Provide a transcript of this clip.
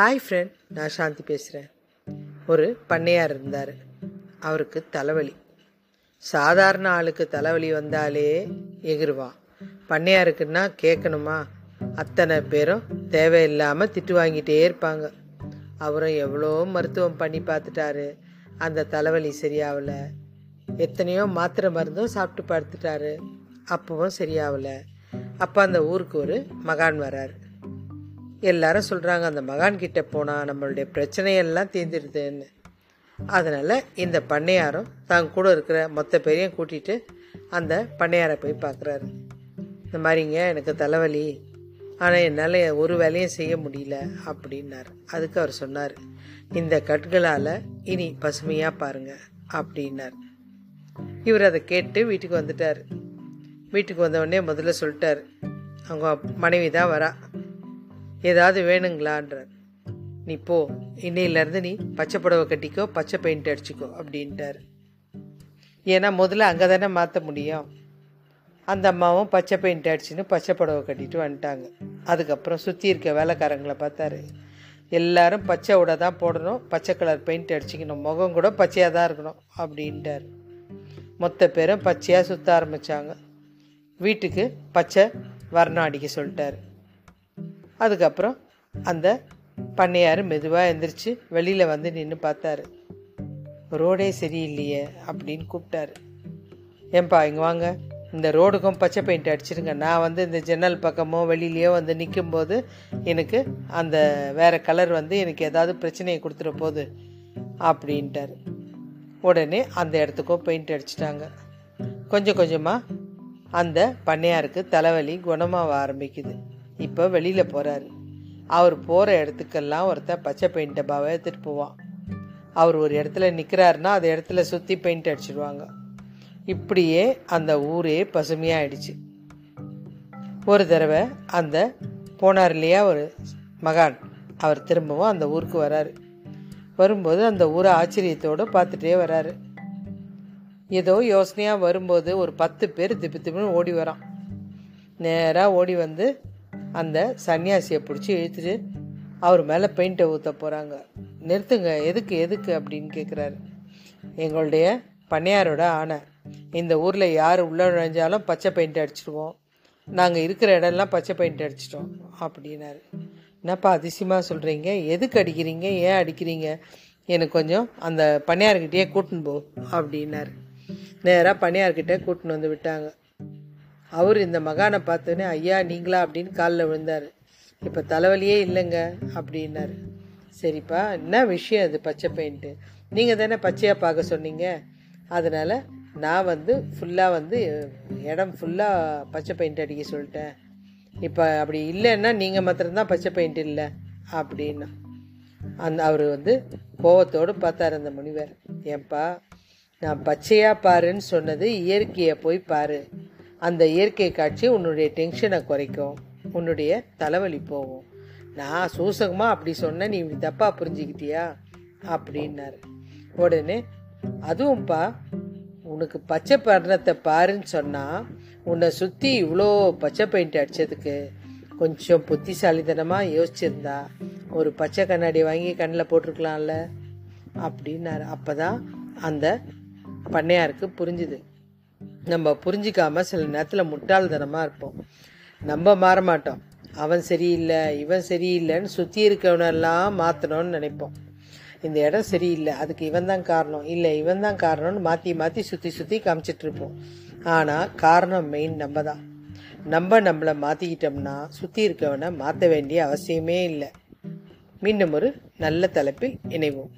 Hi friend நான் சாந்தி பேசுகிறேன் ஒரு பண்ணையார் இருந்தார். அவருக்கு தலைவலி. சாதாரண ஆளுக்கு தலைவலி வந்தாலே எகிருவான் பண்ணையாருக்குன்னா கேட்கணுமா அத்தனை பேரும் தேவையில்லாமல் திட்டு வாங்கிட்டே இருப்பாங்க. அவரும் எவ்வளோ மருத்துவம் பண்ணி பார்த்துட்டாரு. அந்த தலைவலி சரியாகலை எத்தனையோ மாத்திரை மருந்தும் சாப்பிட்டு படுத்துட்டாரு. அப்பவும் சரியாகலை அப்போ அந்த ஊருக்கு ஒரு மகான் வராரு. எல்லாரும் சொல்கிறாங்க அந்த மகான்கிட்ட போனால் நம்மளுடைய பிரச்சனையெல்லாம் தீர்ந்துடுதுன்னு. அதனால் இந்த பண்ணையாரும் தான் கூட இருக்கிற மொத்த பேரையும் கூட்டிகிட்டு அந்த பண்ணையாரை போய் பார்க்குறாரு இந்த மாதிரிங்க எனக்கு தலைவலி. ஆனால் என்னால் ஒரு வேலையும் செய்ய முடியல அப்படின்னார். அதுக்கு அவர் சொன்னார் இந்த கற்களால் இனி பசுமையாக பாருங்க அப்படின்னார். இவர் அதை கேட்டு வீட்டுக்கு வந்துட்டார். வீட்டுக்கு வந்தவுடனே முதல்ல சொல்லிட்டார் அவங்க மனைவி தான் வரா. ஏதாவது வேணுங்களான்றார். நீ போ இன்னையிலேருந்து நீ பச்சை புடவை கட்டிக்கோ பச்சை பெயிண்ட் அடிச்சுக்கோ அப்படின்ட்டார். ஏன்னா முதல்ல அங்கே தானே மாற்ற முடியும். அந்த அம்மாவும் பச்சை பெயிண்ட் அடிச்சுன்னு பச்சை புடவை கட்டிட்டு வந்துட்டாங்க. அதுக்கப்புறம் சுற்றி இருக்க வேலைக்காரங்களை பார்த்தாரு. எல்லாரும் பச்சை உடை தான் போடணும் பச்சை கலர் பெயிண்ட் அடிச்சுக்கணும் முகம் கூட பச்சையாக தான் இருக்கணும் அப்படின்ட்டார். மொத்த பேரும் பச்சையாக சுற்ற ஆரம்பித்தாங்க வீட்டுக்கு பச்சை வர்ணம் அடிக்க சொல்லிட்டாரு. அதுக்கப்புறம் அந்த பண்ணையார் மெதுவாக எந்திரிச்சு வெளியில் வந்து நின்று பார்த்தாரு. ரோடே சரியில்லையே அப்படின்னு கூப்பிட்டாரு. ஏன்பா இங்கே வாங்க. இந்த ரோடுக்கும் பச்சை பெயிண்ட் அடிச்சிருங்க. நான் வந்து இந்த ஜன்னல் பக்கமோ வெளியிலையோ வந்து நிற்கும்போது எனக்கு அந்த வேறு கலர் வந்து எனக்கு ஏதாவது பிரச்சனையை கொடுத்துட போகுது அப்படின்ட்டார். உடனே அந்த இடத்துக்கும் பெயிண்ட் அடிச்சிட்டாங்க. கொஞ்சம் கொஞ்சமாக அந்த பண்ணையாருக்கு தலைவலி குணமாக ஆரம்பிக்குது. இப்போ வெளியில் போகிறாரு அவர் போகிற இடத்துக்கெல்லாம் ஒருத்தர் பச்சை பெயிண்ட் டப்பாவை எடுத்துகிட்டு போவான். அவர் ஒரு இடத்துல நிற்கிறாருன்னா அந்த இடத்துல சுற்றி பெயிண்ட் அடிச்சிடுவாங்க இப்படியே அந்த ஊரே பசுமையாகிடுச்சு ஒரு தடவை அந்த போனார் இல்லையா ஒரு மகான் அவர் திரும்பவும் அந்த ஊருக்கு வராரு. வரும்போது அந்த ஊரை ஆச்சரியத்தோடு பார்த்துட்டே வராரு. ஏதோ யோசனையாக வரும்போது ஒரு பத்து பேர் திப்பு திப்புன்னு ஓடி வரான். நேராக ஓடி வந்து அந்த சன்னியாசியை பிடிச்சி இழுத்துட்டு அவர் மேலே பெயிண்ட்டை ஊற்ற போகிறாங்க நிறுத்துங்க எதுக்கு எதுக்கு அப்படின்னு கேட்குறாரு எங்களுடைய பண்ணையாரோட ஆணை. இந்த ஊரில் யார் உள்ள நுழைஞ்சாலும் பச்சை பெயிண்ட் அடிச்சிடுவோம் நாங்கள் இருக்கிற இடம்லாம் பச்சை பெயிண்ட் அடிச்சிட்டோம் அப்படின்னாரு. என்னப்பா அதிசயமாக சொல்கிறீங்க எதுக்கு அடிக்கிறீங்க? ஏன் அடிக்கிறீங்க? எனக்கு கொஞ்சம் அந்த பணியார்கிட்டேயே கூட்டின்னு போ அப்படின்னாரு. நேராக பணியார்கிட்ட கூட்டின்னு வந்து விட்டாங்க. அவர் இந்த மகானை பார்த்தோன்னே ஐயா நீங்களா? அப்படின்னு காலில் விழுந்தார். இப்போ தலைவலியே இல்லைங்க அப்படின்னாரு. சரிப்பா என்ன விஷயம் அது பச்சை பெயிண்ட்டு நீங்கள் தானே பச்சையாக பார்க்க சொன்னீங்க. அதனால் நான் வந்து ஃபுல்லாக வந்து இடம் ஃபுல்லாக பச்சை பெயிண்ட் அடிக்க சொல்லிட்டேன். இப்போ அப்படி இல்லைன்னா நீங்கள் மாத்திரம்தான் பச்சை பெயிண்ட் இல்லை அப்படின்னா. அந்த அவர் வந்து கோவத்தோடு பார்த்தார் அந்த முனிவர். ஏன்பா நான் பச்சையாக பாருன்னு சொன்னது இயற்கையை போய் பாரு. அந்த இயற்கை காட்சி உன்னுடைய டென்ஷனை குறைக்கும். உன்னுடைய தலைவலி போகும். நான் சூசகமாக அப்படி சொன்னேன் நீ இப்படி தப்பாக புரிஞ்சுக்கிட்டியா? அப்படின்னாரு. உடனே அதுவும்ப்பா உனக்கு பச்சை பர்ணத்தை பாருன்னு சொன்னால் உன்னை சுற்றி இவ்வளோ பச்சை பெயிண்ட் அடித்ததுக்கு கொஞ்சம் புத்திசாலித்தனமாக யோசிச்சிருந்தா ஒரு பச்சை கண்ணாடி வாங்கி கண்ணில் போட்டிருக்கலாம்ல? அப்படின்னாரு. அப்போ தான் அந்த பண்ணையாருக்கு புரிஞ்சுது. நம்ம புரிஞ்சிக்காமல் சில நேரத்தில் முட்டாள்தனமாக இருப்போம். நம்ம மாற மாட்டோம் அவன் சரியில்லை இவன் சரியில்லைன்னு சுற்றி இருக்கவனெல்லாம் மாற்றணும்னு நினைப்போம். இந்த இடம் சரியில்லை அதுக்கு இவன் தான் காரணம். இல்லை இவன் தான் காரணம்னு மாற்றி மாற்றி சுற்றி சுற்றி காமிச்சிட்ருப்போம் ஆனால் காரணம் மெயின் நம்ம தான் நம்ம நம்மளை மாற்றிக்கிட்டோம்னா சுற்றி இருக்கவனை மாற்ற வேண்டிய அவசியமே இல்லை. மீண்டும் ஒரு நல்ல தலைப்பில் இணைவோம்.